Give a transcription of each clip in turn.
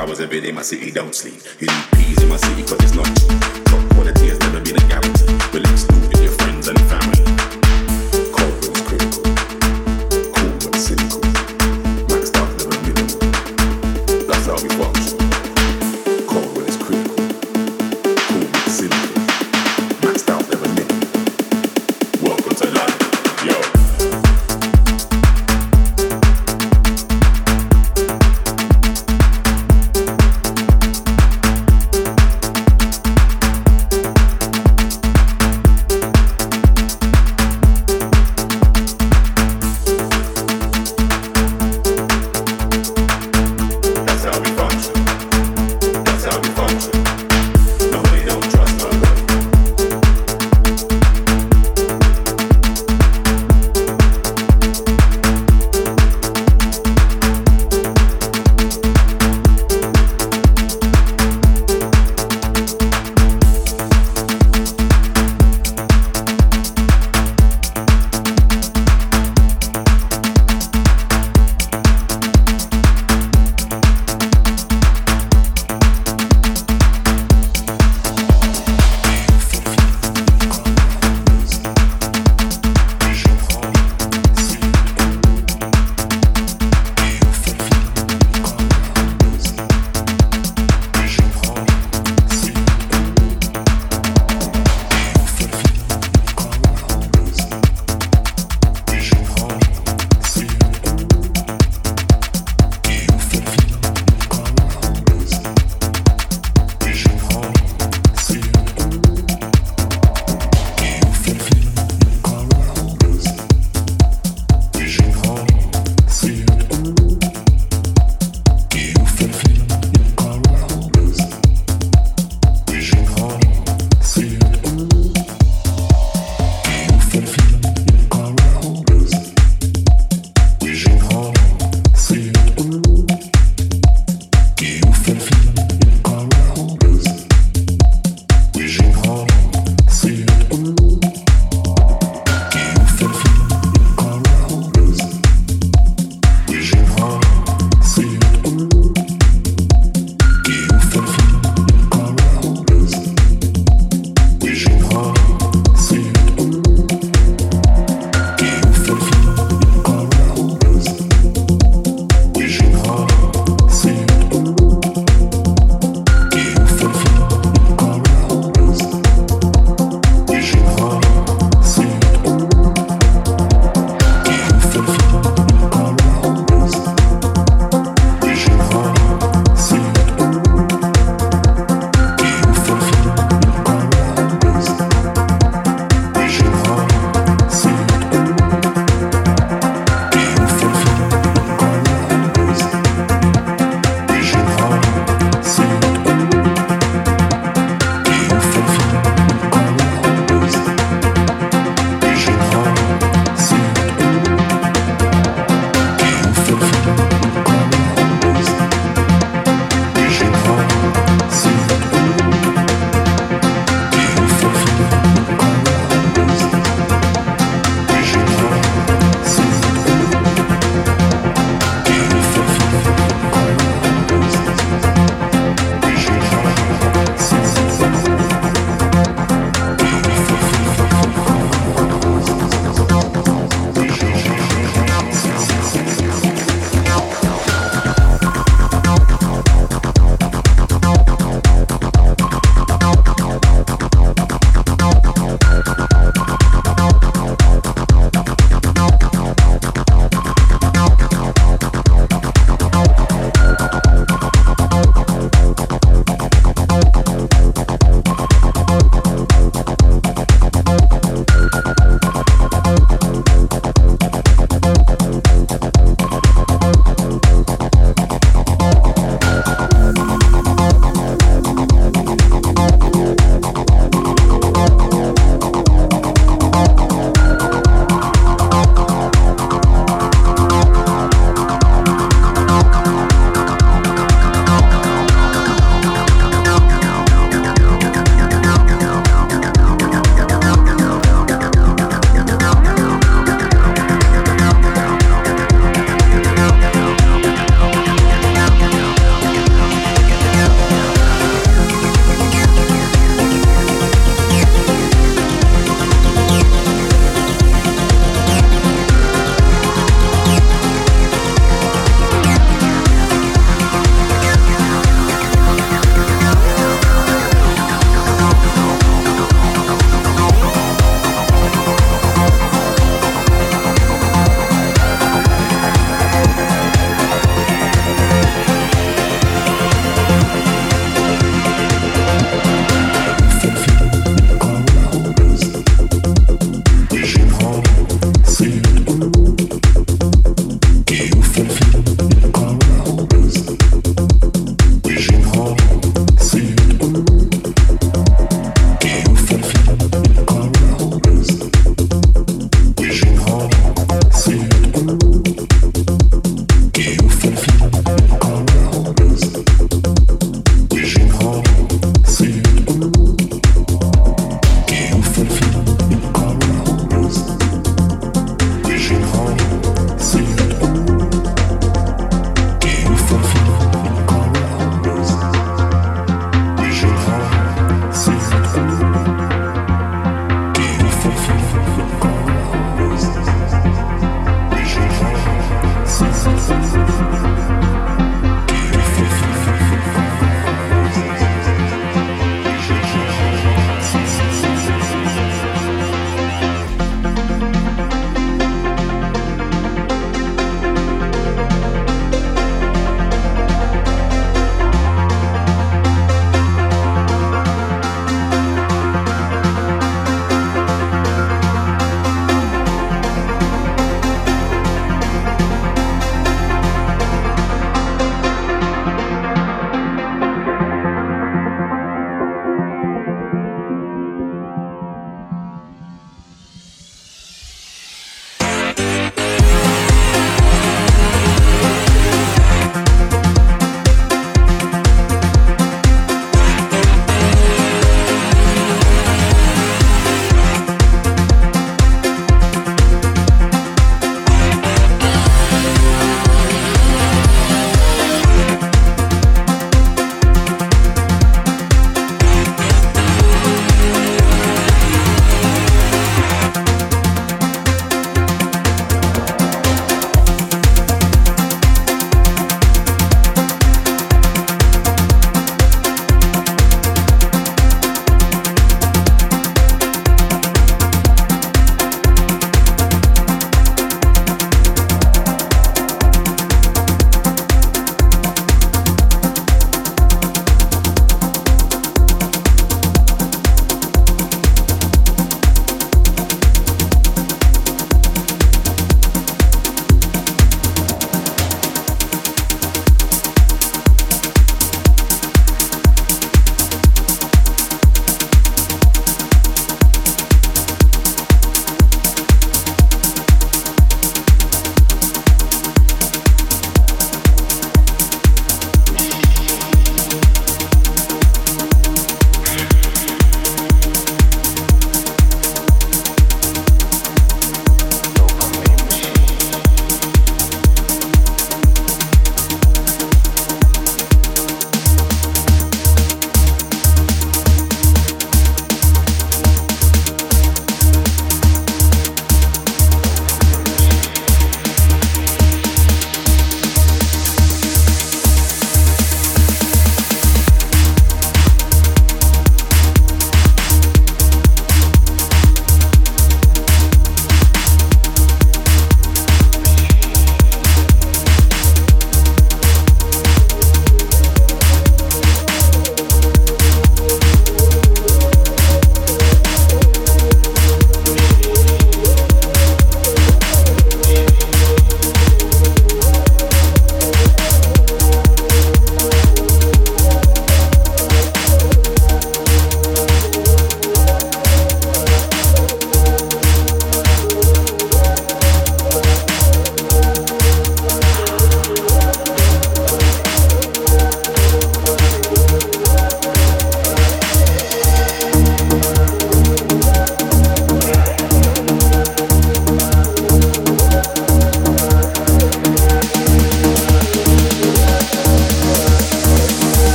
hours every day, my city don't sleep. You need peas in my city, cause it's not top quality.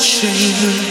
谁能